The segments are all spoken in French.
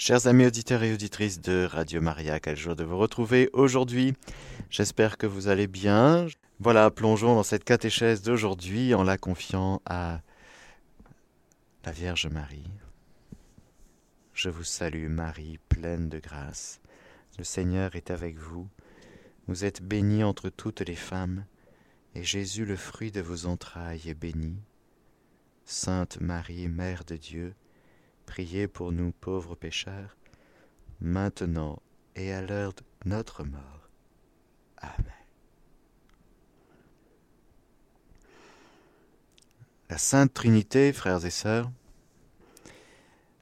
Chers amis auditeurs et auditrices de Radio Maria, quel jour de vous retrouver aujourd'hui. J'espère que vous allez bien. Voilà, plongeons dans cette catéchèse d'aujourd'hui en la confiant à la Vierge Marie. Je vous salue Marie, pleine de grâce. Le Seigneur est avec vous. Vous êtes bénie entre toutes les femmes, et Jésus, le fruit de vos entrailles, est béni. Sainte Marie, Mère de Dieu, priez pour nous pauvres pécheurs, maintenant et à l'heure de notre mort. Amen. La Sainte Trinité, frères et sœurs,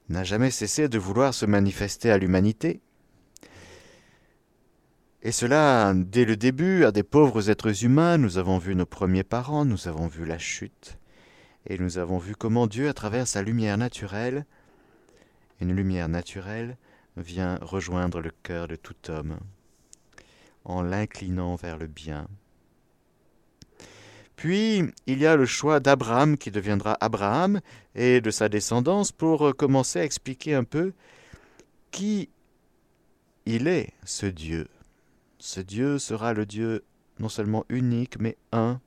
n'a jamais cessé de vouloir se manifester à l'humanité. Et cela, dès le début, à des pauvres êtres humains, nous avons vu nos premiers parents, nous avons vu la chute, et nous avons vu comment Dieu, à travers sa lumière naturelle, une lumière naturelle, vient rejoindre le cœur de tout homme, en l'inclinant vers le bien. Puis il y a le choix d'Abraham qui deviendra Abraham et de sa descendance pour commencer à expliquer un peu qui il est, ce Dieu. Ce Dieu sera le Dieu non seulement unique, mais un,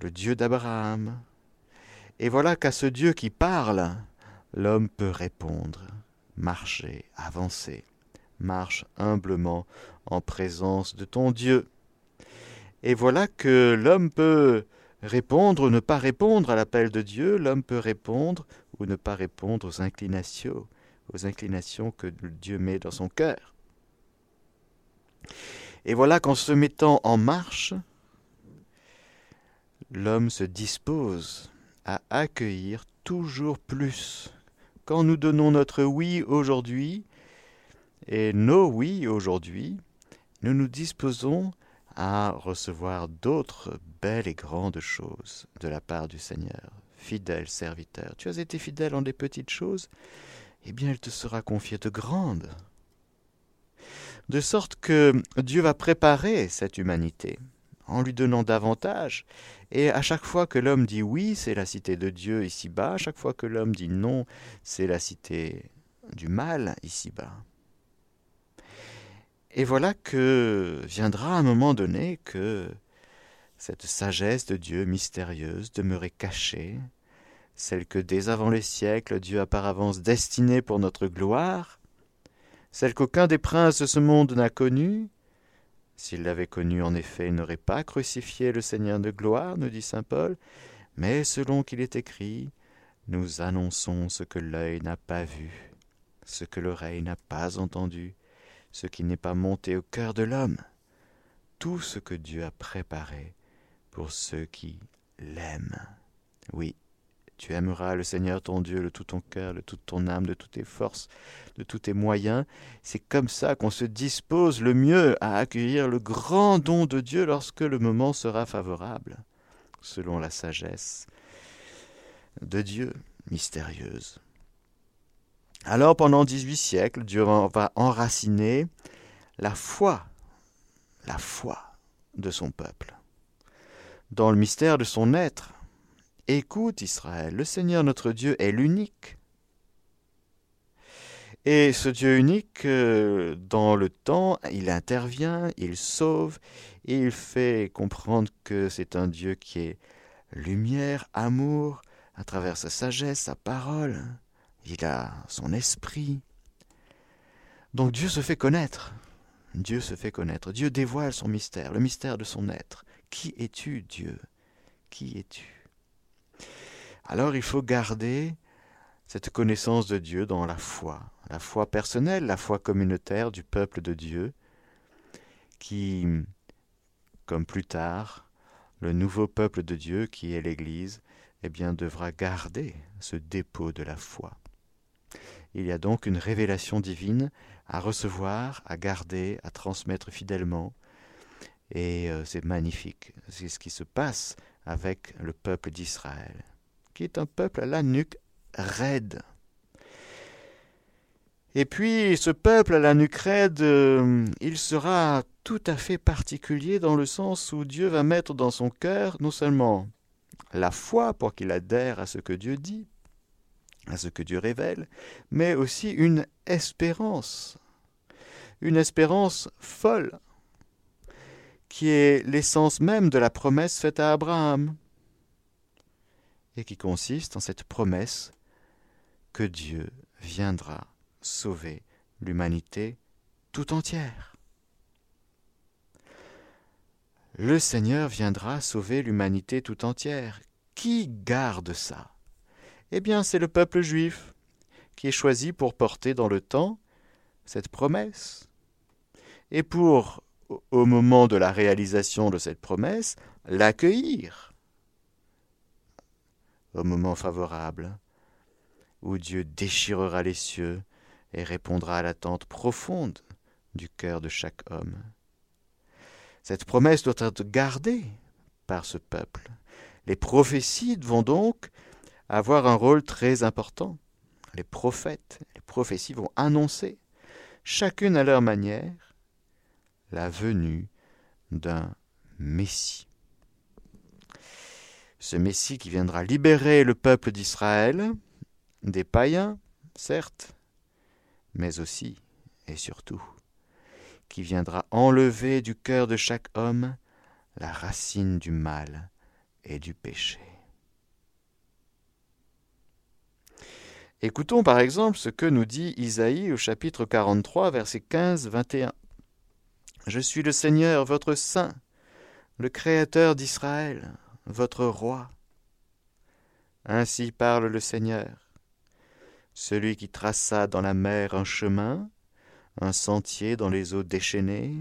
le Dieu d'Abraham. Et voilà qu'à ce Dieu qui parle, l'homme peut répondre, marcher, avancer. Marche humblement en présence de ton Dieu. Et voilà que l'homme peut répondre ou ne pas répondre à l'appel de Dieu, l'homme peut répondre ou ne pas répondre aux inclinations, aux inclinations que Dieu met dans son cœur. Et voilà qu'en se mettant en marche, l'homme se dispose à accueillir toujours plus. Quand nous donnons notre oui aujourd'hui, et nos oui aujourd'hui, nous nous disposons à recevoir d'autres belles et grandes choses de la part du Seigneur. Fidèle serviteur, tu as été fidèle en des petites choses, eh bien il te sera confié de grandes. De sorte que Dieu va préparer cette humanité en lui donnant davantage, et à chaque fois que l'homme dit oui, c'est la cité de Dieu ici-bas, à chaque fois que l'homme dit non, c'est la cité du mal ici-bas. Et voilà que viendra un moment donné que cette sagesse de Dieu mystérieuse demeurait cachée, celle que dès avant les siècles Dieu a par avance destinée pour notre gloire, celle qu'aucun des princes de ce monde n'a connue, s'il l'avait connue en effet, il n'aurait pas crucifié le Seigneur de gloire, nous dit saint Paul, mais selon qu'il est écrit, nous annonçons ce que l'œil n'a pas vu, ce que l'oreille n'a pas entendu, ce qui n'est pas monté au cœur de l'homme, tout ce que Dieu a préparé pour ceux qui l'aiment. Oui, tu aimeras le Seigneur ton Dieu de tout ton cœur, de toute ton âme, de toutes tes forces, de tous tes moyens. C'est comme ça qu'on se dispose le mieux à accueillir le grand don de Dieu lorsque le moment sera favorable, selon la sagesse de Dieu mystérieuse. Alors pendant 18 siècles, Dieu va enraciner la foi, la foi de son peuple, dans le mystère de son être. Écoute Israël, le Seigneur notre Dieu est l'unique. Et ce Dieu unique, euh, dans le temps, il intervient, il sauve, il fait comprendre que c'est un Dieu qui est lumière, amour, à travers sa sagesse, sa parole il a son esprit. Donc Dieu se fait connaître. Dieu se fait connaître. Dieu dévoile son mystère, le mystère de son être. Qui es-tu, Dieu? Qui es-tu? Alors il faut garder cette connaissance de Dieu dans la foi, la foi personnelle, la foi communautaire du peuple de Dieu, qui, comme plus tard, le nouveau peuple de Dieu, qui est l'Église, eh bien, devra garder ce dépôt de la foi. Il y a donc une révélation divine à recevoir, à garder, à transmettre fidèlement. Et euh, c'est magnifique. C'est ce qui se passe avec le peuple d'Israël, qui est un peuple à la nuque raide. Et puis ce peuple à la nuque raide, euh, il sera tout à fait particulier dans le sens où Dieu va mettre dans son cœur non seulement la foi pour qu'il adhère à ce que Dieu dit, à ce que Dieu révèle, mais aussi une espérance, une espérance folle, qui est l'essence même de la promesse faite à Abraham, et qui consiste en cette promesse que Dieu viendra sauver l'humanité tout entière. Le Seigneur viendra sauver l'humanité tout entière. Qui garde ça? Eh bien, c'est le peuple juif qui est choisi pour porter dans le temps cette promesse. Et pour, au moment de la réalisation de cette promesse, l'accueillir au moment favorable, où Dieu déchirera les cieux et répondra à l'attente profonde du cœur de chaque homme. Cette promesse doit être gardée par ce peuple. Les prophéties vont donc avoir un rôle très important. Les prophètes, les prophéties vont annoncer, chacune à leur manière, la venue d'un Messie. Ce Messie qui viendra libérer le peuple d'Israël des païens, certes, mais aussi et surtout qui viendra enlever du cœur de chaque homme la racine du mal et du péché. Écoutons par exemple ce que nous dit Isaïe au chapitre 43, verset 15-21. Je suis le Seigneur, votre Saint, le Créateur d'Israël, votre Roi. Ainsi parle le Seigneur, celui qui traça dans la mer un chemin, un sentier dans les eaux déchaînées,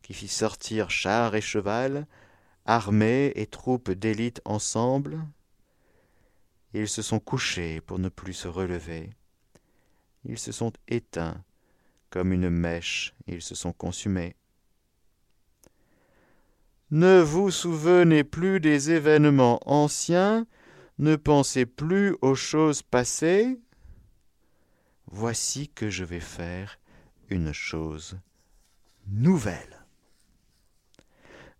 qui fit sortir chars et cheval, armées et troupes d'élite ensemble. Ils se sont couchés pour ne plus se relever. Ils se sont éteints comme une mèche, ils se sont consumés. Ne vous souvenez plus des événements anciens, ne pensez plus aux choses passées. Voici que je vais faire une chose nouvelle.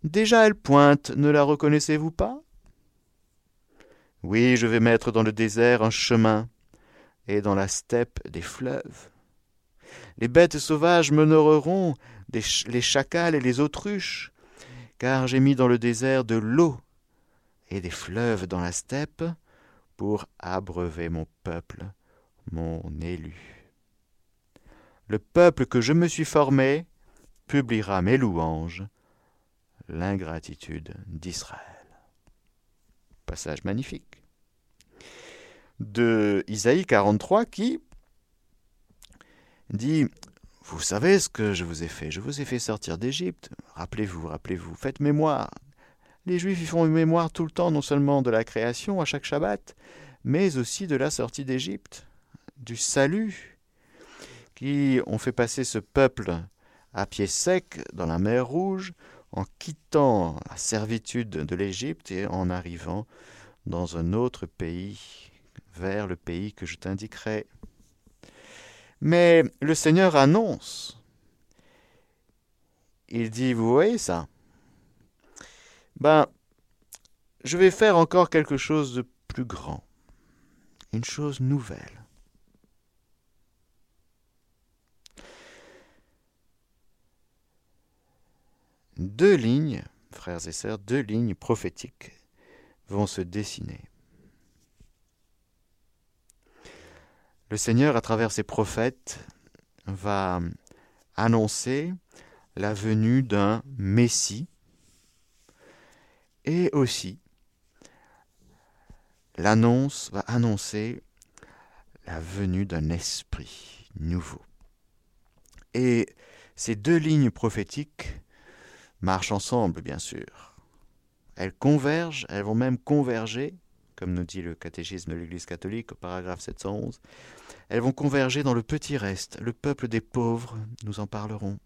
Déjà elle pointe, ne la reconnaissez-vous pas? Oui, je vais mettre dans le désert un chemin, et dans la steppe des fleuves. Les bêtes sauvages meneureront les chacals et les autruches, car j'ai mis dans le désert de l'eau et des fleuves dans la steppe pour abreuver mon peuple, mon élu le peuple que je me suis formé publiera mes louanges, l'ingratitude d'Israël. Passage magnifique. De Isaïe 43 qui dit Vous savez ce que je vous ai fait Je vous ai fait sortir d'Égypte. Rappelez-vous, rappelez-vous, faites mémoire. Les Juifs y font une mémoire tout le temps, non seulement de la création à chaque Shabbat, mais aussi de la sortie d'Égypte, du salut qui ont fait passer ce peuple à pied sec dans la mer Rouge, en quittant la servitude de l'Égypte et en arrivant dans un autre pays, vers le pays que je t'indiquerai. Mais le Seigneur annonce. Il dit, vous voyez ça? Ben, je vais faire encore quelque chose de plus grand, une chose nouvelle. deux lignes, frères et sœurs, deux lignes prophétiques vont se dessiner. Le Seigneur, à travers ses prophètes, va annoncer la venue d'un Messie et aussi l'annonce va annoncer la venue d'un esprit nouveau. Et ces deux lignes prophétiques marchent ensemble, bien sûr. Elles convergent, elles vont même converger, comme nous dit le catéchisme de l'Église catholique au paragraphe 711. Elles vont converger dans le petit reste, le peuple des pauvres, nous en parlerons,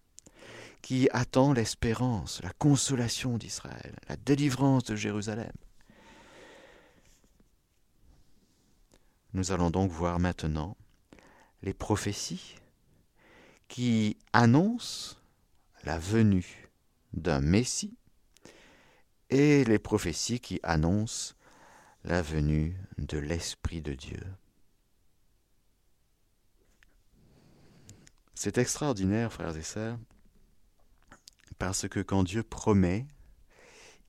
qui attend l'espérance, la consolation d'Israël, la délivrance de Jérusalem. Nous allons donc voir maintenant les prophéties qui annoncent la venue d'un Messie et les prophéties qui annoncent la venue de l'Esprit de Dieu. C'est extraordinaire, frères et sœurs, parce que quand Dieu promet,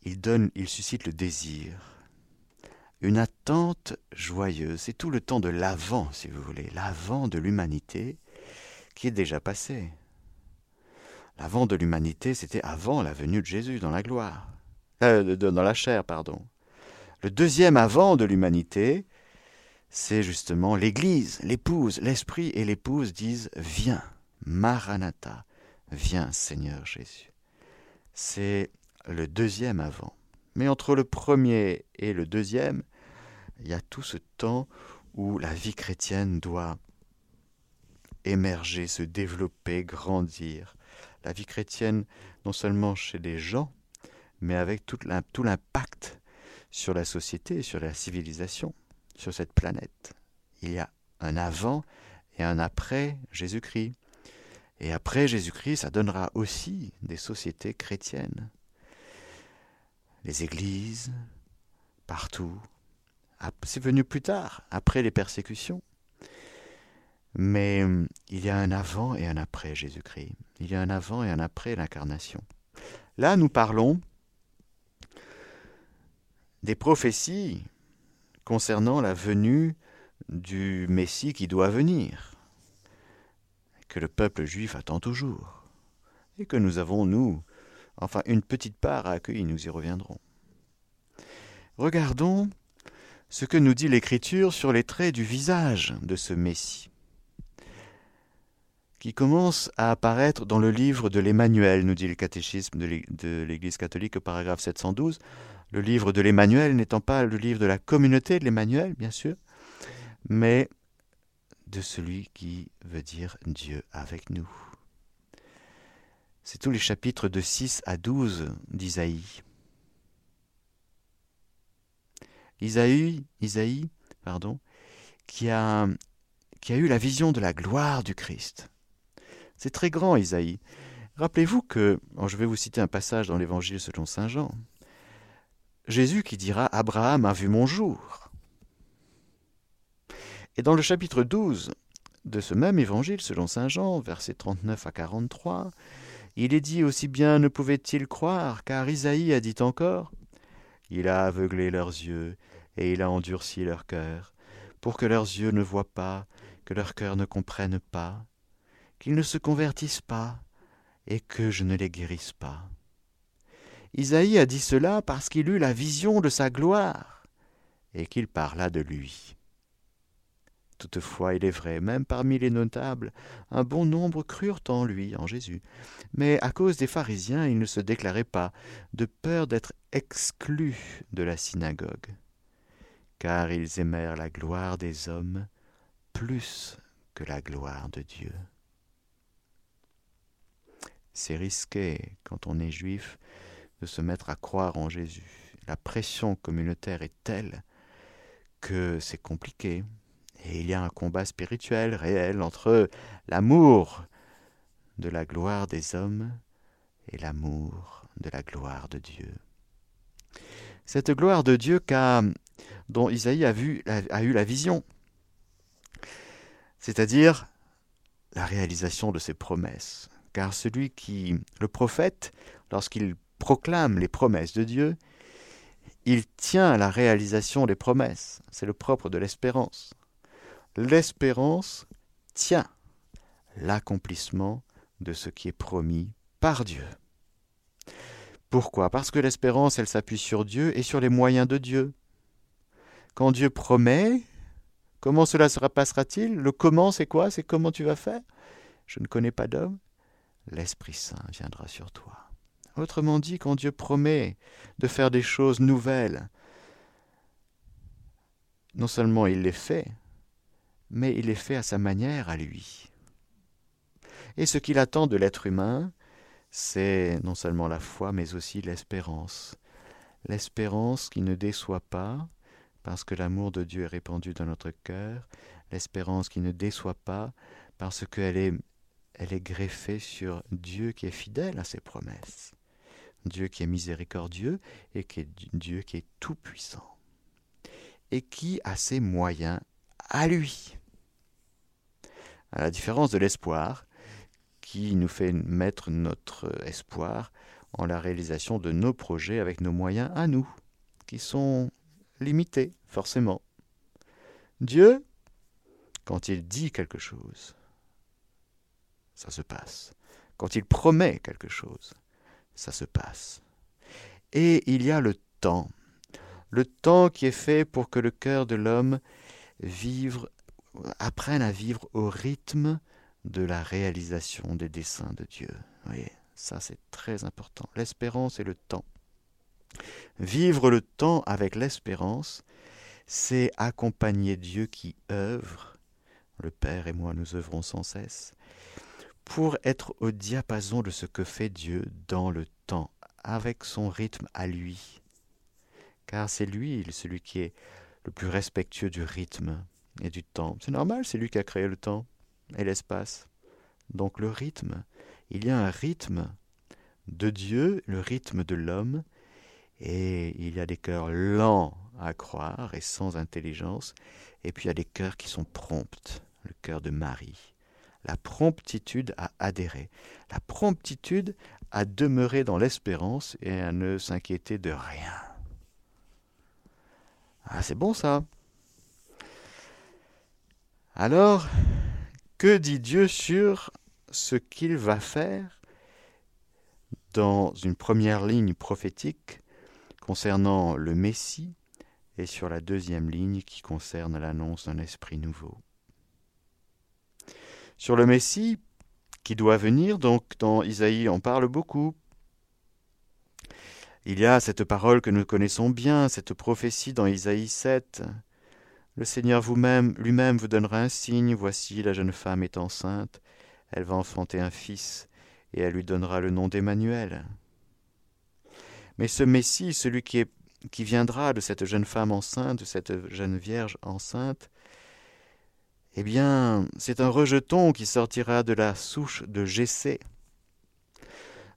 il donne, il suscite le désir, une attente joyeuse. C'est tout le temps de l'avant, si vous voulez, l'avant de l'humanité qui est déjà passé. L'avant de l'humanité, c'était avant la venue de Jésus dans la gloire, euh, dans la chair, pardon. Le deuxième avant de l'humanité, c'est justement l'Église, l'épouse, l'Esprit et l'épouse disent Viens, Maranatha, viens Seigneur Jésus. C'est le deuxième avant. Mais entre le premier et le deuxième, il y a tout ce temps où la vie chrétienne doit émerger, se développer, grandir. La vie chrétienne, non seulement chez les gens, mais avec tout l'impact sur la société, sur la civilisation, sur cette planète. Il y a un avant et un après Jésus-Christ. Et après Jésus-Christ, ça donnera aussi des sociétés chrétiennes. Les églises, partout. C'est venu plus tard, après les persécutions. Mais hum, il y a un avant et un après Jésus-Christ. Il y a un avant et un après l'incarnation. Là, nous parlons des prophéties concernant la venue du Messie qui doit venir, que le peuple juif attend toujours, et que nous avons, nous, enfin une petite part à accueillir, nous y reviendrons. Regardons ce que nous dit l'Écriture sur les traits du visage de ce Messie qui commence à apparaître dans le livre de l'Emmanuel, nous dit le catéchisme de l'Église catholique paragraphe 712. Le livre de l'Emmanuel n'étant pas le livre de la communauté de l'Emmanuel, bien sûr, mais de celui qui veut dire Dieu avec nous. C'est tous les chapitres de 6 à 12 d'Isaïe. Isaïe, Isaïe pardon, qui a, qui a eu la vision de la gloire du Christ. C'est très grand, Isaïe. Rappelez-vous que, je vais vous citer un passage dans l'Évangile selon Saint Jean, Jésus qui dira Abraham a vu mon jour. Et dans le chapitre 12 de ce même Évangile selon Saint Jean, versets 39 à 43, il est dit aussi bien ne pouvait-il croire, car Isaïe a dit encore Il a aveuglé leurs yeux et il a endurci leur cœur, pour que leurs yeux ne voient pas, que leur cœur ne comprenne pas, qu'ils ne se convertissent pas et que je ne les guérisse pas. Isaïe a dit cela parce qu'il eut la vision de sa gloire et qu'il parla de lui. Toutefois, il est vrai, même parmi les notables, un bon nombre crurent en lui, en Jésus. Mais à cause des pharisiens, il ne se déclarait pas, de peur d'être exclus de la synagogue. Car ils aimèrent la gloire des hommes plus que la gloire de Dieu. C'est risqué, quand on est juif, se mettre à croire en Jésus. La pression communautaire est telle que c'est compliqué. Et il y a un combat spirituel réel entre l'amour de la gloire des hommes et l'amour de la gloire de Dieu. Cette gloire de Dieu dont Isaïe a, vu, a eu la vision, c'est-à-dire la réalisation de ses promesses car celui qui, le prophète, lorsqu'il proclame les promesses de Dieu, il tient la réalisation des promesses. C'est le propre de l'espérance. L'espérance tient l'accomplissement de ce qui est promis par Dieu. Pourquoi? Parce que l'espérance, elle s'appuie sur Dieu et sur les moyens de Dieu. Quand Dieu promet, comment cela se passera-t-il? Le comment, c'est quoi? C'est comment tu vas faire? Je ne connais pas d'homme l'Esprit Saint viendra sur toi. Autrement dit, quand Dieu promet de faire des choses nouvelles, non seulement il les fait, mais il les fait à sa manière, à lui. Et ce qu'il attend de l'être humain, c'est non seulement la foi, mais aussi l'espérance. L'espérance qui ne déçoit pas, parce que l'amour de Dieu est répandu dans notre cœur, l'espérance qui ne déçoit pas, parce qu'elle est elle est greffée sur Dieu qui est fidèle à ses promesses, Dieu qui est miséricordieux et qui est Dieu qui est tout-puissant, et qui a ses moyens à lui. À la différence de l'espoir, qui nous fait mettre notre espoir en la réalisation de nos projets avec nos moyens à nous, qui sont limités, forcément. Dieu, quand il dit quelque chose, ça se passe. Quand il promet quelque chose, ça se passe. Et il y a le temps, le temps qui est fait pour que le cœur de l'homme vive, apprenne à vivre au rythme de la réalisation des desseins de Dieu. Voyez, ça c'est très important. L'espérance et le temps. Vivre le temps avec l'espérance, c'est accompagner Dieu qui œuvre. Le Père et moi, nous œuvrons sans cesse pour être au diapason de ce que fait Dieu dans le temps, avec son rythme à lui. Car c'est lui, celui qui est le plus respectueux du rythme et du temps. C'est normal, c'est lui qui a créé le temps et l'espace. Donc le rythme, il y a un rythme de Dieu, le rythme de l'homme, et il y a des cœurs lents à croire et sans intelligence, et puis il y a des cœurs qui sont prompts, le cœur de Marie la promptitude à adhérer, la promptitude à demeurer dans l'espérance et à ne s'inquiéter de rien. Ah, c'est bon ça. Alors, que dit Dieu sur ce qu'il va faire dans une première ligne prophétique concernant le Messie et sur la deuxième ligne qui concerne l'annonce d'un esprit nouveau? Sur le Messie qui doit venir. Donc dans Isaïe, on parle beaucoup. Il y a cette parole que nous connaissons bien, cette prophétie dans Isaïe 7. Le Seigneur vous-même, lui-même vous donnera un signe. Voici, la jeune femme est enceinte. Elle va enfanter un fils, et elle lui donnera le nom d'Emmanuel. Mais ce Messie, celui qui, qui viendra de cette jeune femme enceinte, de cette jeune vierge enceinte, eh bien, c'est un rejeton qui sortira de la souche de Jessé,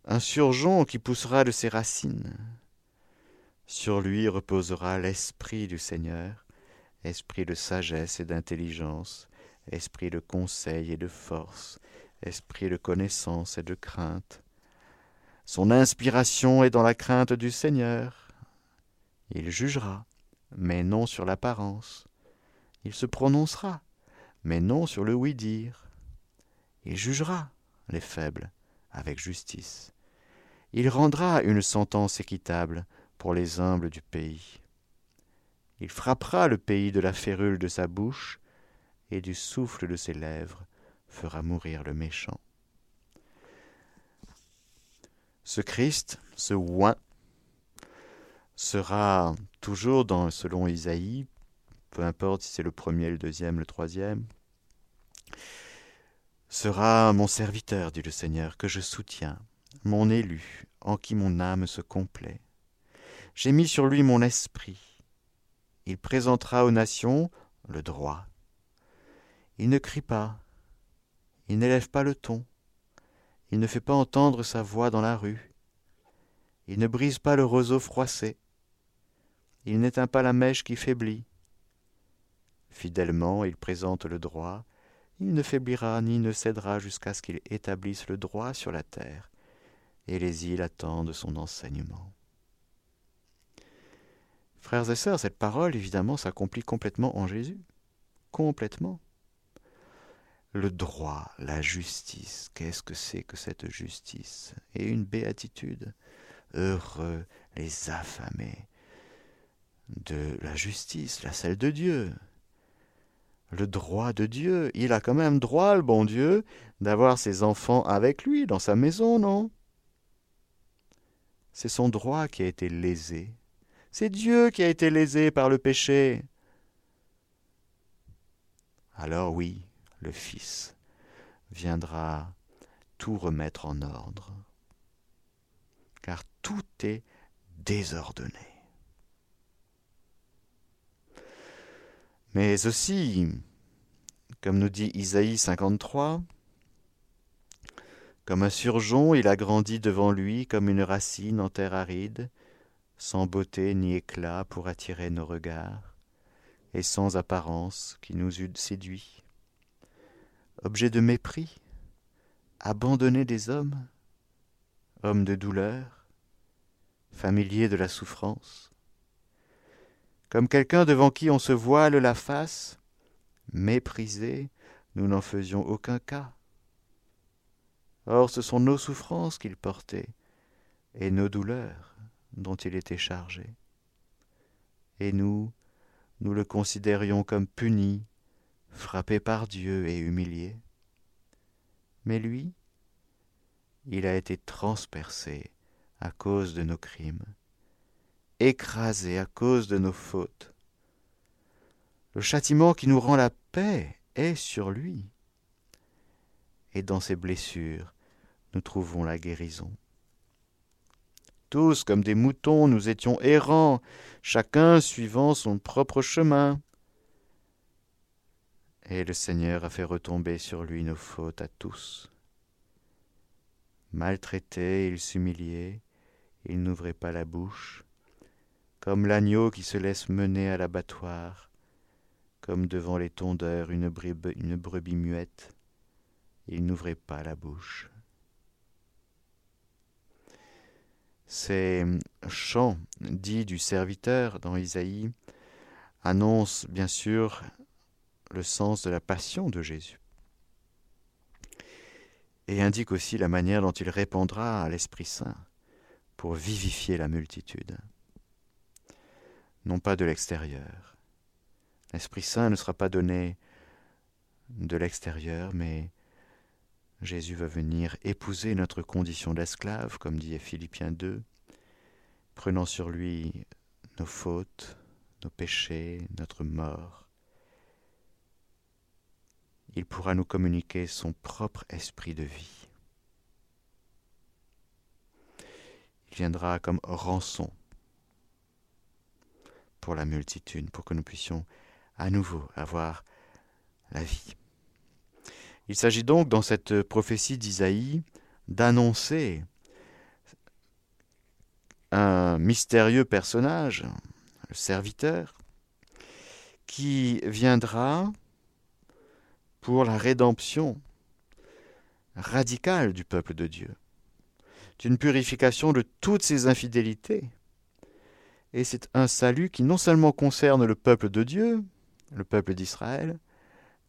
un surgeon qui poussera de ses racines. Sur lui reposera l'esprit du Seigneur, esprit de sagesse et d'intelligence, esprit de conseil et de force, esprit de connaissance et de crainte. Son inspiration est dans la crainte du Seigneur. Il jugera, mais non sur l'apparence. Il se prononcera, mais non sur le oui-dire. Il jugera les faibles avec justice. Il rendra une sentence équitable pour les humbles du pays. Il frappera le pays de la férule de sa bouche, et du souffle de ses lèvres fera mourir le méchant. Ce Christ, ce oint, sera toujours dans, selon Isaïe, peu importe si c'est le premier, le deuxième, le troisième, sera mon serviteur, dit le Seigneur, que je soutiens, mon élu, en qui mon âme se complaît. J'ai mis sur lui mon esprit. Il présentera aux nations le droit. Il ne crie pas, il n'élève pas le ton, il ne fait pas entendre sa voix dans la rue, il ne brise pas le roseau froissé, il n'éteint pas la mèche qui faiblit, Fidèlement, il présente le droit, il ne faiblira ni ne cédera jusqu'à ce qu'il établisse le droit sur la terre, et les îles attendent son enseignement. Frères et sœurs, cette parole, évidemment, s'accomplit complètement en Jésus. Complètement. Le droit, la justice, qu'est-ce que c'est que cette justice? Et une béatitude. Heureux les affamés de la justice, la celle de Dieu le droit de Dieu. Il a quand même droit, le bon Dieu, d'avoir ses enfants avec lui dans sa maison, non? C'est son droit qui a été lésé. C'est Dieu qui a été lésé par le péché. Alors oui, le Fils viendra tout remettre en ordre, car tout est désordonné. Mais aussi, comme nous dit Isaïe 53, comme un surgeon, il a grandi devant lui comme une racine en terre aride, sans beauté ni éclat pour attirer nos regards, et sans apparence qui nous eût séduits. Objet de mépris, abandonné des hommes, homme de douleur, familier de la souffrance, comme quelqu'un devant qui on se voile la face, méprisé, nous n'en faisions aucun cas. Or ce sont nos souffrances qu'il portait, et nos douleurs dont il était chargé. Et nous, nous le considérions comme puni, frappé par Dieu et humilié. Mais lui, il a été transpercé à cause de nos crimes, écrasé à cause de nos fautes. Le châtiment qui nous rend la paix est sur lui. Et dans ses blessures, nous trouvons la guérison. Tous, comme des moutons, nous étions errants, chacun suivant son propre chemin. Et le Seigneur a fait retomber sur lui nos fautes à tous. Maltraité, il s'humiliait, il n'ouvrait pas la bouche, comme l'agneau qui se laisse mener à l'abattoir, comme devant les tondeurs une, brebis muette, il n'ouvrait pas la bouche. Ces chants dits du serviteur dans Isaïe annoncent bien sûr le sens de la passion de Jésus et indiquent aussi la manière dont il répondra à l'Esprit Saint pour vivifier la multitude. Non pas de l'extérieur. L'Esprit Saint ne sera pas donné de l'extérieur, mais Jésus va venir épouser notre condition d'esclave, comme dit Philippiens 2, prenant sur lui nos fautes, nos péchés, notre mort. Il pourra nous communiquer son propre esprit de vie. Il viendra comme rançon pour la multitude, pour que nous puissions à nouveau avoir la vie. Il s'agit donc dans cette prophétie d'Isaïe d'annoncer un mystérieux personnage, le serviteur, qui viendra pour la rédemption radicale du peuple de Dieu, d'une purification de toutes ses infidélités. Et c'est un salut qui non seulement concerne le peuple de Dieu, le peuple d'Israël,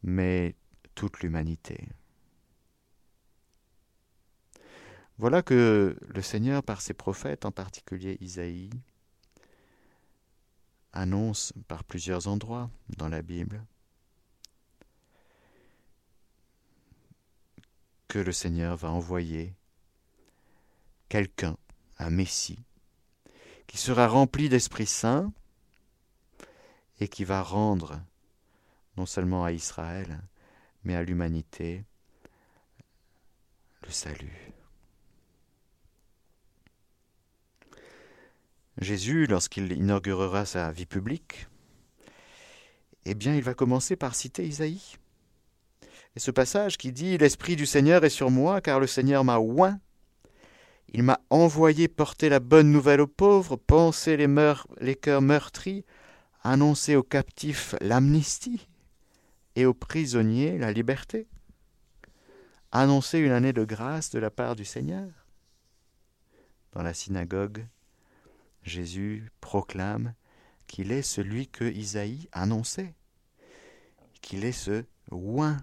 mais toute l'humanité. Voilà que le Seigneur, par ses prophètes, en particulier Isaïe, annonce par plusieurs endroits dans la Bible que le Seigneur va envoyer quelqu'un, un Messie, qui sera rempli d'Esprit Saint et qui va rendre non seulement à Israël, mais à l'humanité le salut. Jésus, lorsqu'il inaugurera sa vie publique, eh bien, il va commencer par citer Isaïe. Et ce passage qui dit L'Esprit du Seigneur est sur moi, car le Seigneur m'a oint. Il m'a envoyé porter la bonne nouvelle aux pauvres, penser les, cœurs meurtris, annoncer aux captifs l'amnistie, et aux prisonniers la liberté. Annoncer une année de grâce de la part du Seigneur. Dans la synagogue, Jésus proclame qu'il est celui que Isaïe annonçait, qu'il est ce oint.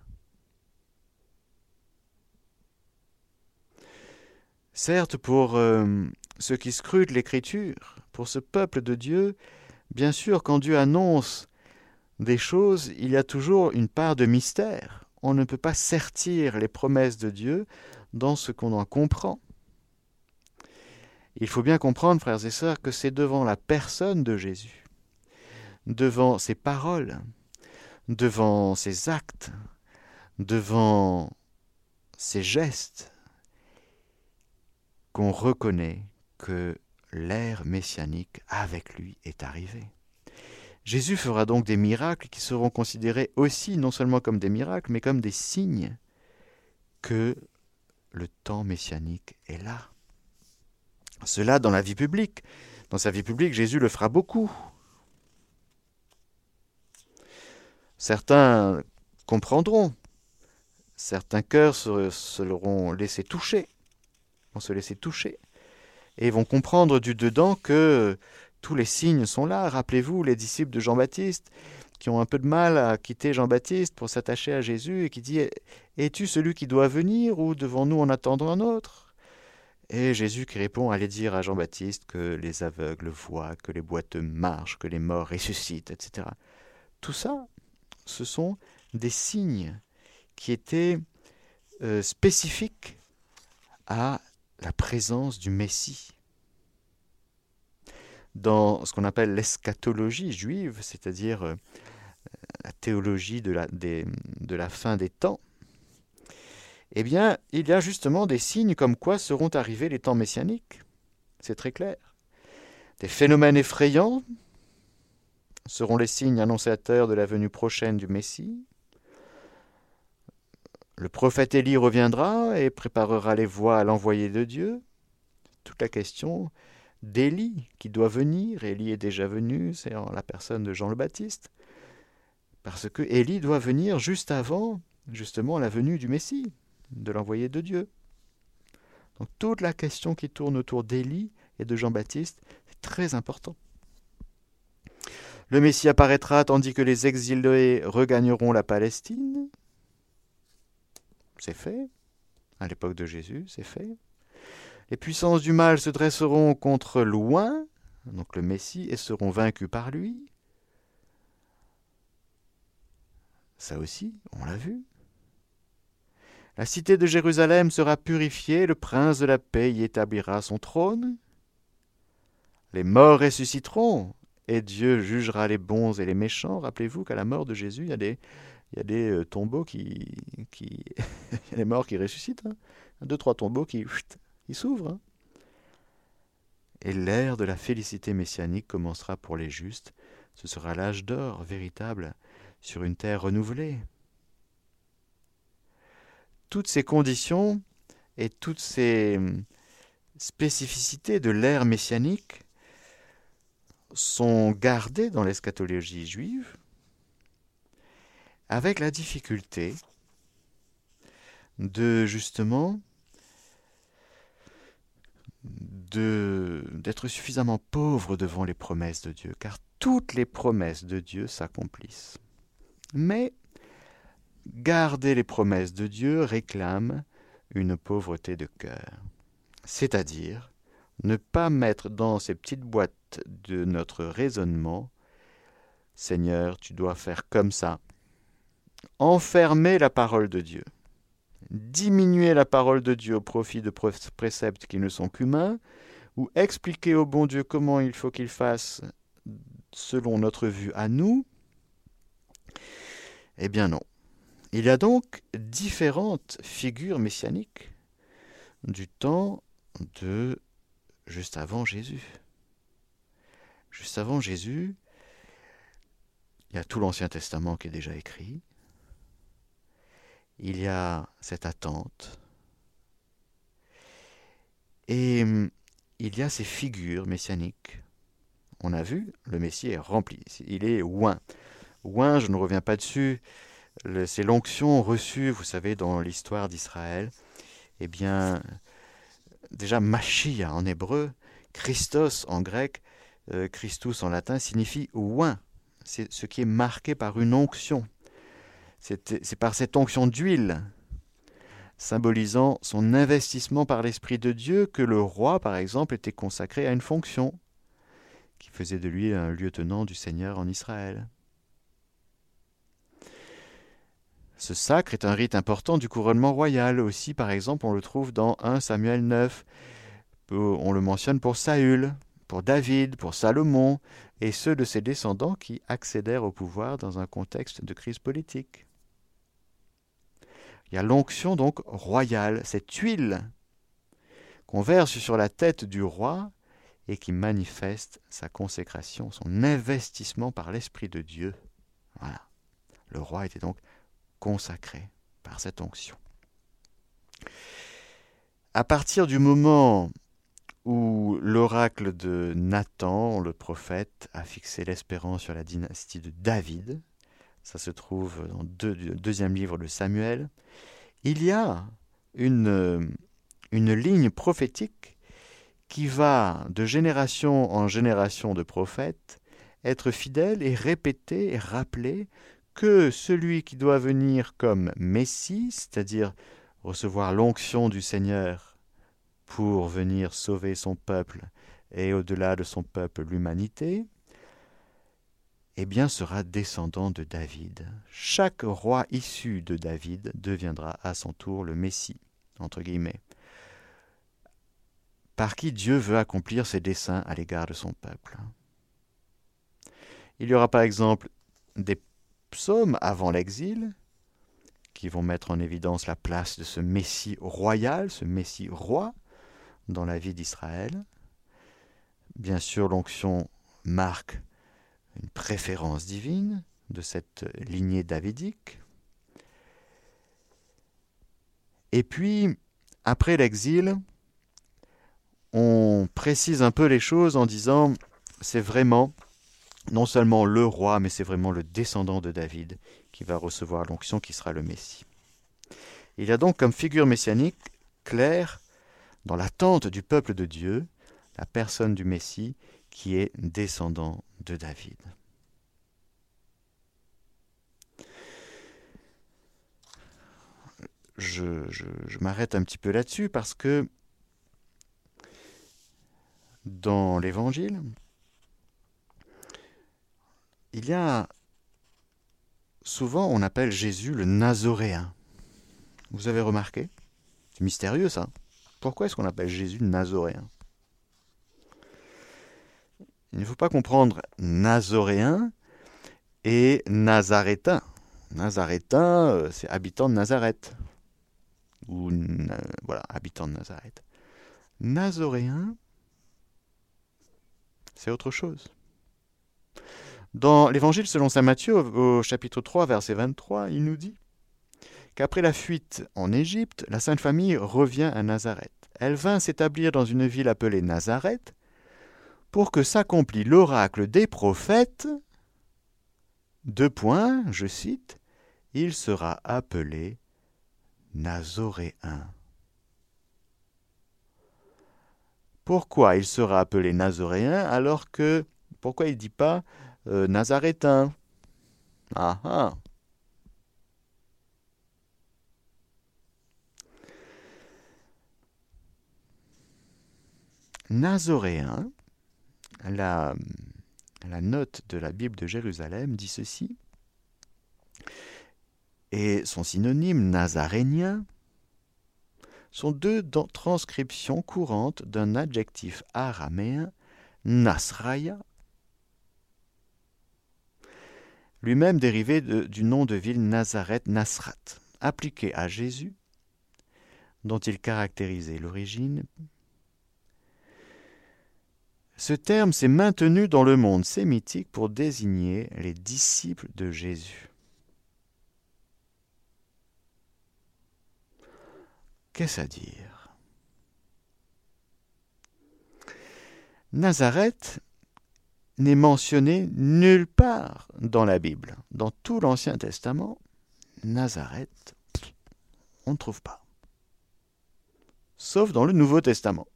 Certes, pour euh, ceux qui scrutent l'Écriture, pour ce peuple de Dieu, bien sûr, quand Dieu annonce des choses, il y a toujours une part de mystère. On ne peut pas sertir les promesses de Dieu dans ce qu'on en comprend. Il faut bien comprendre, frères et sœurs, que c'est devant la personne de Jésus, devant ses paroles, devant ses actes, devant ses gestes, qu'on reconnaît que l'ère messianique avec lui est arrivée. Jésus fera donc des miracles qui seront considérés aussi non seulement comme des miracles, mais comme des signes que le temps messianique est là. Cela dans la vie publique. Dans sa vie publique, Jésus le fera beaucoup. Certains comprendront certains cœurs se, seront laissés toucher, vont se laisser toucher, et vont comprendre du dedans que tous les signes sont là. Rappelez-vous les disciples de Jean-Baptiste qui ont un peu de mal à quitter Jean-Baptiste pour s'attacher à Jésus et qui dit Es-tu celui qui doit venir ou devons-nous en attendre un autre? Et Jésus qui répond Allez dire à Jean-Baptiste que les aveugles voient, que les boiteux marchent, que les morts ressuscitent, etc. Tout ça, ce sont des signes qui étaient euh, spécifiques à la présence du Messie dans ce qu'on appelle l'eschatologie juive, c'est-à-dire euh, la théologie de la, de la fin des temps, eh bien, il y a justement des signes comme quoi seront arrivés les temps messianiques. C'est très clair. Des phénomènes effrayants seront les signes annonciateurs de la venue prochaine du Messie. Le prophète Élie reviendra et préparera les voies à l'envoyé de Dieu. Toute la question d'Élie qui doit venir. Élie est déjà venu, c'est en la personne de Jean le Baptiste. Parce que Élie doit venir juste avant, justement, la venue du Messie, de l'envoyé de Dieu. Donc toute la question qui tourne autour d'Élie et de Jean-Baptiste, c'est très important. Le Messie apparaîtra tandis que les exilés regagneront la Palestine. C'est fait. À l'époque de Jésus, c'est fait. Les puissances du mal se dresseront contre loin, donc le Messie, et seront vaincus par lui. Ça aussi, on l'a vu. La cité de Jérusalem sera purifiée, le prince de la paix y établira son trône. Les morts ressusciteront, et Dieu jugera les bons et les méchants. Rappelez-vous qu'à la mort de Jésus, il y a des, il y a des euh, tombeaux qui. qui il y a des morts qui ressuscitent. Hein. Deux, trois tombeaux qui, il s'ouvre. Hein. Et l'ère de la félicité messianique commencera pour les justes. Ce sera l'âge d'or véritable sur une terre renouvelée. Toutes ces conditions et toutes ces hum, spécificités de l'ère messianique sont gardées dans l'eschatologie juive avec la difficulté de justement d'être suffisamment pauvre devant les promesses de Dieu, car toutes les promesses de Dieu s'accomplissent. Mais garder les promesses de Dieu réclame une pauvreté de cœur, c'est-à-dire ne pas mettre dans ces petites boîtes de notre raisonnement Seigneur, tu dois faire comme ça. Enfermer la parole de Dieu diminuer la parole de Dieu au profit de préceptes qui ne sont qu'humains, ou expliquer au bon Dieu comment il faut qu'il fasse selon notre vue à nous Eh bien non. Il y a donc différentes figures messianiques du temps de juste avant Jésus. Juste avant Jésus, il y a tout l'Ancien Testament qui est déjà écrit il y a cette attente. Et hum, il y a ces figures messianiques. On a vu, le Messie est rempli. Il est ouin. Ouin, je ne reviens pas dessus. C'est l'onction reçue, vous savez, dans l'histoire d'Israël. Eh bien, déjà, Machia en hébreu, Christos en grec, euh, Christus en latin, signifie ouin. C'est ce qui est marqué par une onction. C'est par cette onction d'huile, symbolisant son investissement par l'Esprit de Dieu, que le roi, par exemple, était consacré à une fonction qui faisait de lui un lieutenant du Seigneur en Israël. Ce sacre est un rite important du couronnement royal. Aussi, par exemple, on le trouve dans 1 Samuel 9. On le mentionne pour Saül, pour David, pour Salomon, et ceux de ses descendants qui accédèrent au pouvoir dans un contexte de crise politique. Il y a l'onction donc royale, cette huile qu'on verse sur la tête du roi et qui manifeste sa consécration, son investissement par l'Esprit de Dieu. Voilà. Le roi était donc consacré par cette onction. À partir du moment où l'oracle de Nathan, le prophète, a fixé l'espérance sur la dynastie de David, ça se trouve dans le deuxième livre de Samuel. il y a une, une ligne prophétique qui va de génération en génération de prophètes être fidèle et répéter et rappeler que celui qui doit venir comme Messie, c'est-à-dire recevoir l'onction du Seigneur pour venir sauver son peuple et au-delà de son peuple l'humanité, eh bien sera descendant de David. Chaque roi issu de David deviendra à son tour le Messie, entre guillemets, par qui Dieu veut accomplir ses desseins à l'égard de son peuple. Il y aura par exemple des psaumes avant l'exil qui vont mettre en évidence la place de ce Messie royal, ce Messie roi dans la vie d'Israël. Bien sûr, l'onction marque une préférence divine de cette lignée davidique. Et puis, après l'exil, on précise un peu les choses en disant c'est vraiment non seulement le roi, mais c'est vraiment le descendant de David qui va recevoir l'onction qui sera le Messie. Il y a donc comme figure messianique claire dans l'attente du peuple de Dieu la personne du Messie qui est descendant David. Je, je m'arrête un petit peu là-dessus parce que dans l'Évangile, il y a souvent on appelle Jésus le Nazoréen. Vous avez remarqué? C'est mystérieux ça. Pourquoi est-ce qu'on appelle Jésus Nazoréen? Il ne faut pas comprendre Nazoréen et Nazarétain. Nazarétain, euh, c'est habitant de Nazareth. Ou voilà, habitant de Nazareth. Nazoréen, c'est autre chose. Dans l'évangile selon saint Matthieu, au, chapitre 3, verset 23, il nous dit qu'après la fuite en Égypte, la Sainte Famille revient à Nazareth. Elle vint s'établir dans une ville appelée Nazareth pour que s'accomplit l'oracle des prophètes. Deux points, je cite, il sera appelé Nazoréen. Pourquoi il sera appelé Nazoréen alors que pourquoi il ne dit pas euh, nazarétain? Ah ah. La, note de la Bible de Jérusalem dit ceci, et son synonyme nazarénien sont deux transcriptions courantes d'un adjectif araméen nasraya lui-même dérivé du nom de ville Nazareth Nasrat, appliqué à Jésus, dont il caractérisait l'origine. Ce terme s'est maintenu dans le monde sémitique pour désigner les disciples de Jésus. Qu'est-ce à dire? Nazareth n'est mentionné nulle part dans la Bible. Dans tout l'Ancien Testament, Nazareth, on ne trouve pas. Sauf dans le Nouveau Testament.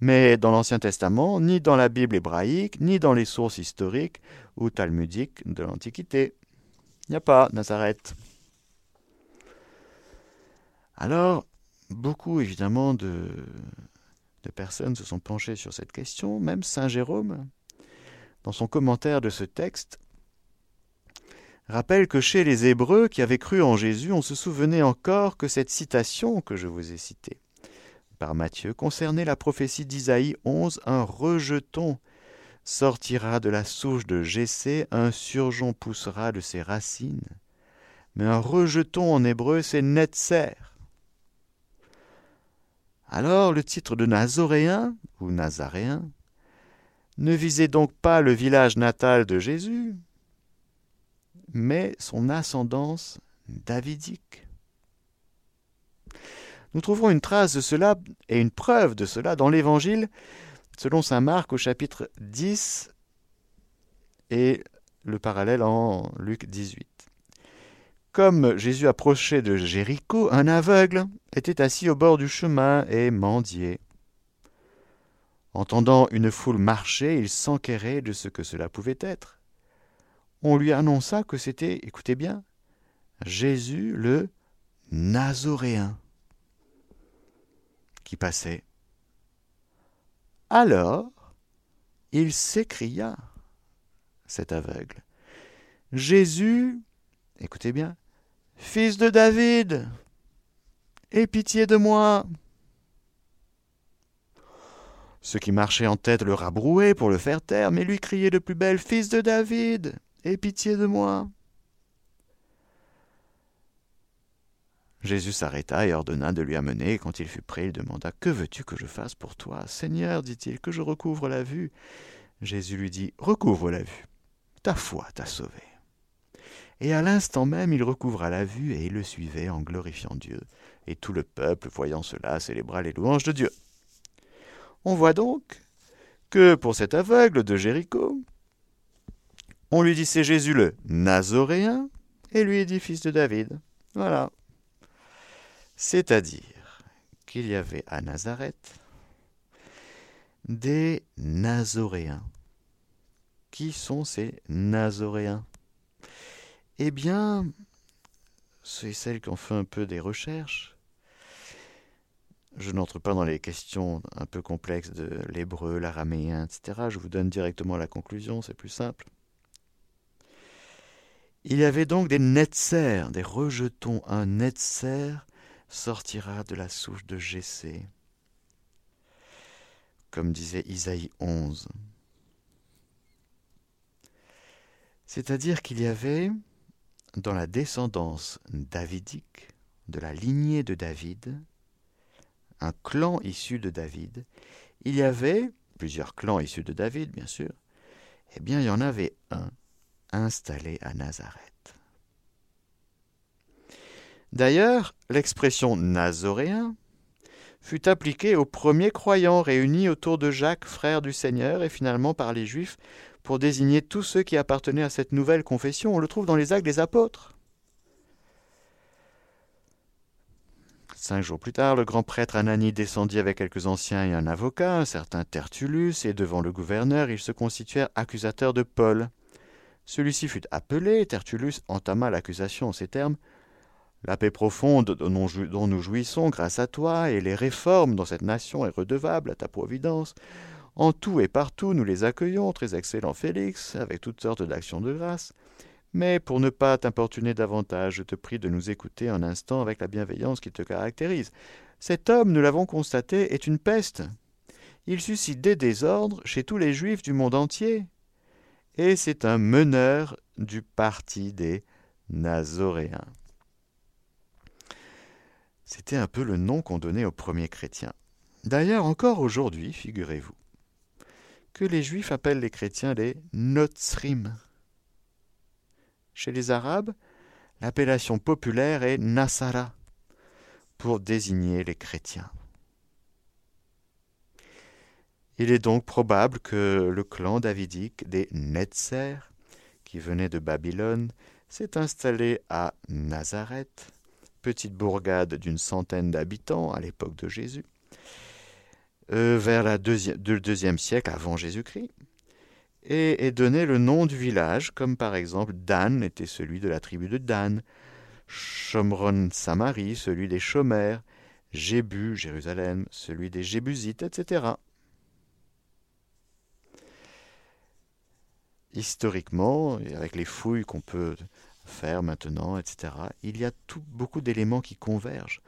Mais dans l'Ancien Testament, ni dans la Bible hébraïque, ni dans les sources historiques ou talmudiques de l'Antiquité, il n'y a pas Nazareth. Alors, beaucoup évidemment de, de personnes se sont penchées sur cette question, même Saint Jérôme, dans son commentaire de ce texte, rappelle que chez les Hébreux qui avaient cru en Jésus, on se souvenait encore que cette citation que je vous ai citée par Matthieu concernait la prophétie d'Isaïe 11, un rejeton sortira de la souche de Jessé, un surgeon poussera de ses racines. Mais un rejeton en hébreu, c'est netzer. Alors le titre de Nazoréen ou Nazaréen ne visait donc pas le village natal de Jésus, mais son ascendance davidique. Nous trouvons une trace de cela et une preuve de cela dans l'Évangile selon saint Marc au chapitre 10 et le parallèle en Luc 18. Comme Jésus approchait de Jéricho, un aveugle était assis au bord du chemin et mendiait. Entendant une foule marcher, il s'enquérait de ce que cela pouvait être. On lui annonça que c'était, écoutez bien, Jésus le Nazoréen qui passait. Alors, il s'écria, cet aveugle, Jésus, écoutez bien, Fils de David, aie pitié de moi. Ceux qui marchaient en tête le rabrouaient pour le faire taire, mais lui criait de plus belle Fils de David, aie pitié de moi. Jésus s'arrêta et ordonna de lui amener, quand il fut prêt, il demanda Que veux-tu que je fasse pour toi? Seigneur, dit-il, que je recouvre la vue. Jésus lui dit Recouvre la vue, ta foi t'a sauvé et à l'instant même il recouvra la vue et il le suivait en glorifiant Dieu. Et tout le peuple, voyant cela, célébra les louanges de Dieu. On voit donc que pour cet aveugle de Jéricho, on lui dit c'est Jésus le Nazoréen, et lui dit fils de David. Voilà. C'est-à-dire qu'il y avait à Nazareth des Nazoréens. Qui sont ces Nazoréens? Eh bien, c'est celles qui ont fait un peu des recherches. Je n'entre pas dans les questions un peu complexes de l'hébreu, l'araméen, etc. Je vous donne directement la conclusion, c'est plus simple. Il y avait donc des netser, des rejetons. Un netser sortira de la souche de Jessé, comme disait Isaïe 11. C'est-à-dire qu'il y avait dans la descendance davidique, de la lignée de David, un clan issu de David, il y avait plusieurs clans issus de David, bien sûr, eh bien il y en avait un installé à Nazareth. D'ailleurs, l'expression nazoréen fut appliquée aux premiers croyants réunis autour de Jacques, frère du Seigneur, et finalement par les Juifs pour désigner tous ceux qui appartenaient à cette nouvelle confession. On le trouve dans les actes des apôtres. Cinq jours plus tard, le grand prêtre Anani descendit avec quelques anciens et un avocat, un certain Tertullus, et devant le gouverneur, ils se constituèrent accusateurs de Paul. Celui-ci fut appelé, Tertullus entama l'accusation en ces termes. La paix profonde dont nous jouissons grâce à toi et les réformes dans cette nation est redevable à ta providence. En tout et partout, nous les accueillons, très excellent Félix, avec toutes sortes d'actions de grâce. Mais pour ne pas t'importuner davantage, je te prie de nous écouter un instant avec la bienveillance qui te caractérise. Cet homme, nous l'avons constaté, est une peste. Il suscite des désordres chez tous les juifs du monde entier. Et c'est un meneur du parti des Nazoréens. C'était un peu le nom qu'on donnait aux premiers chrétiens. D'ailleurs, encore aujourd'hui, figurez-vous, que les Juifs appellent les chrétiens les Notzrim. Chez les Arabes, l'appellation populaire est Nasara pour désigner les chrétiens. Il est donc probable que le clan davidique des Netzer, qui venait de Babylone, s'est installé à Nazareth, petite bourgade d'une centaine d'habitants à l'époque de Jésus, euh, vers le deuxième siècle avant Jésus-Christ, et est donné le nom du village, comme par exemple Dan était celui de la tribu de Dan, Shomron Samarie, celui des Chomères, Jébu, Jérusalem, celui des Jébusites, etc. Historiquement, avec les fouilles qu'on peut faire maintenant, etc., il y a beaucoup d'éléments qui convergent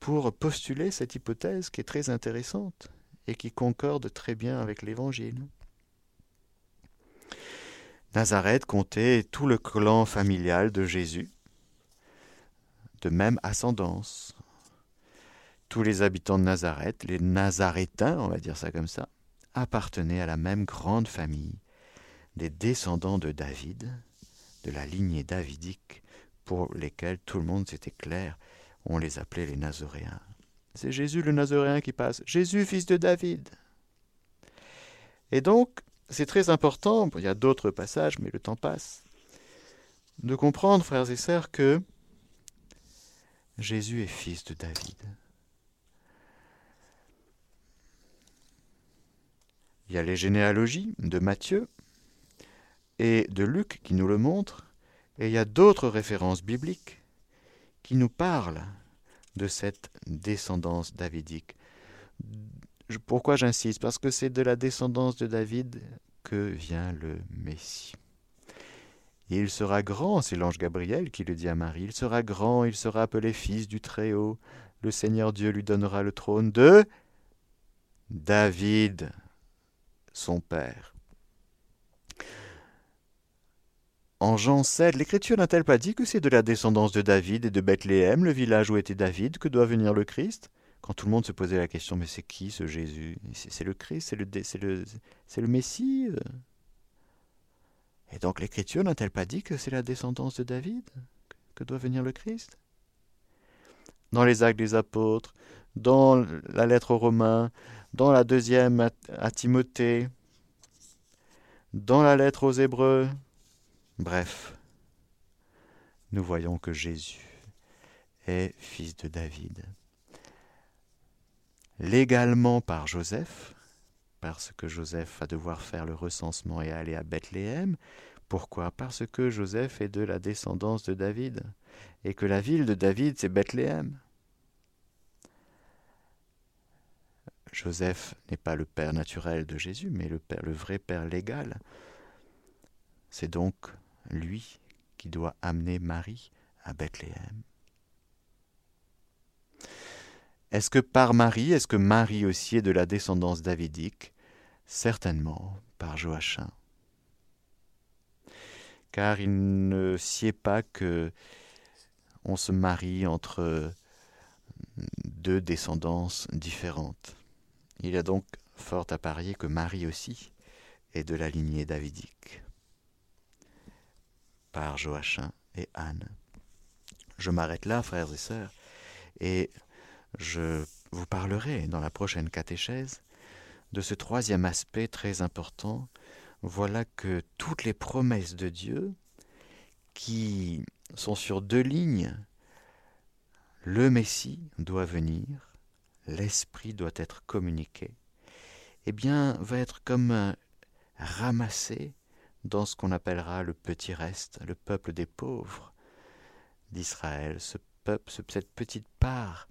pour postuler cette hypothèse qui est très intéressante et qui concorde très bien avec l'Évangile. Nazareth comptait tout le clan familial de Jésus, de même ascendance. Tous les habitants de Nazareth, les Nazarétains, on va dire ça comme ça, appartenaient à la même grande famille, des descendants de David, la lignée davidique, pour lesquels tout le monde c'était clair, on les appelait les Nazoréens. C'est Jésus le Nazoréen qui passe. Jésus, fils de David. Et donc, c'est très important, il y a d'autres passages, mais le temps passe, de comprendre, frères et sœurs, que Jésus est fils de David. Il y a les généalogies de Matthieu et de Luc qui nous le montrent, et il y a d'autres références bibliques qui nous parlent de cette descendance davidique. Pourquoi j'insiste? Parce que c'est de la descendance de David que vient le Messie. il sera grand, c'est l'ange Gabriel qui le dit à Marie, il sera grand, il sera appelé fils du Très-Haut, le Seigneur Dieu lui donnera le trône de David, son père. En Jean 7, l'Écriture n'a-t-elle pas dit que c'est de la descendance de David et de Bethléem, le village où était David, que doit venir le Christ? Quand tout le monde se posait la question, mais c'est qui ce Jésus? C'est le Christ, c'est le, le, le Messie Et donc l'Écriture n'a-t-elle pas dit que c'est la descendance de David? Que doit venir le Christ? Dans les actes des apôtres, dans la lettre aux Romains, dans la deuxième à Timothée, dans la lettre aux Hébreux, Bref, nous voyons que Jésus est fils de David. Légalement par Joseph, parce que Joseph va devoir faire le recensement et aller à Bethléem. Pourquoi? Parce que Joseph est de la descendance de David, et que la ville de David, c'est Bethléem. Joseph n'est pas le père naturel de Jésus, mais le, vrai père légal. C'est donc lui qui doit amener Marie à Bethléem. Est-ce que par Marie, est-ce que Marie aussi est de la descendance davidique? Certainement par Joachim. Car il ne sied pas que on se marie entre deux descendances différentes. Il y a donc fort à parier que Marie aussi est de la lignée davidique par Joachim et Anne. Je m'arrête là, frères et sœurs, et je vous parlerai dans la prochaine catéchèse de ce troisième aspect très important. Voilà que toutes les promesses de Dieu, qui sont sur deux lignes, le Messie doit venir, l'Esprit doit être communiqué, eh bien, va être comme ramassé dans ce qu'on appellera le petit reste, le peuple des pauvres d'Israël, ce peuple, cette petite part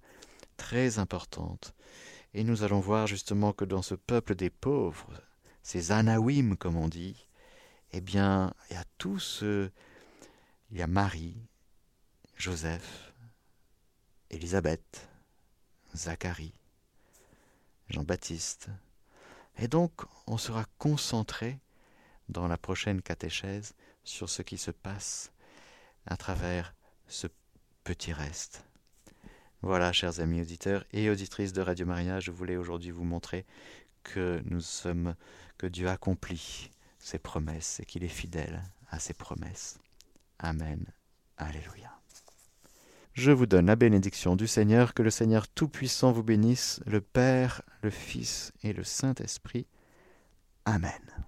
très importante. Et nous allons voir justement que dans ce peuple des pauvres, ces Anawim comme on dit, eh bien, il y a tous, il y a Marie, Joseph, Élisabeth, Zacharie, Jean-Baptiste. Et donc, on sera concentré dans la prochaine catéchèse sur ce qui se passe à travers ce petit reste. Voilà, chers amis auditeurs et auditrices de Radio Maria, je voulais aujourd'hui vous montrer que nous sommes, que Dieu accomplit ses promesses et qu'il est fidèle à ses promesses. Amen. Alléluia. Je vous donne la bénédiction du Seigneur, que le Seigneur Tout-Puissant vous bénisse, le Père, le Fils et le Saint-Esprit. Amen.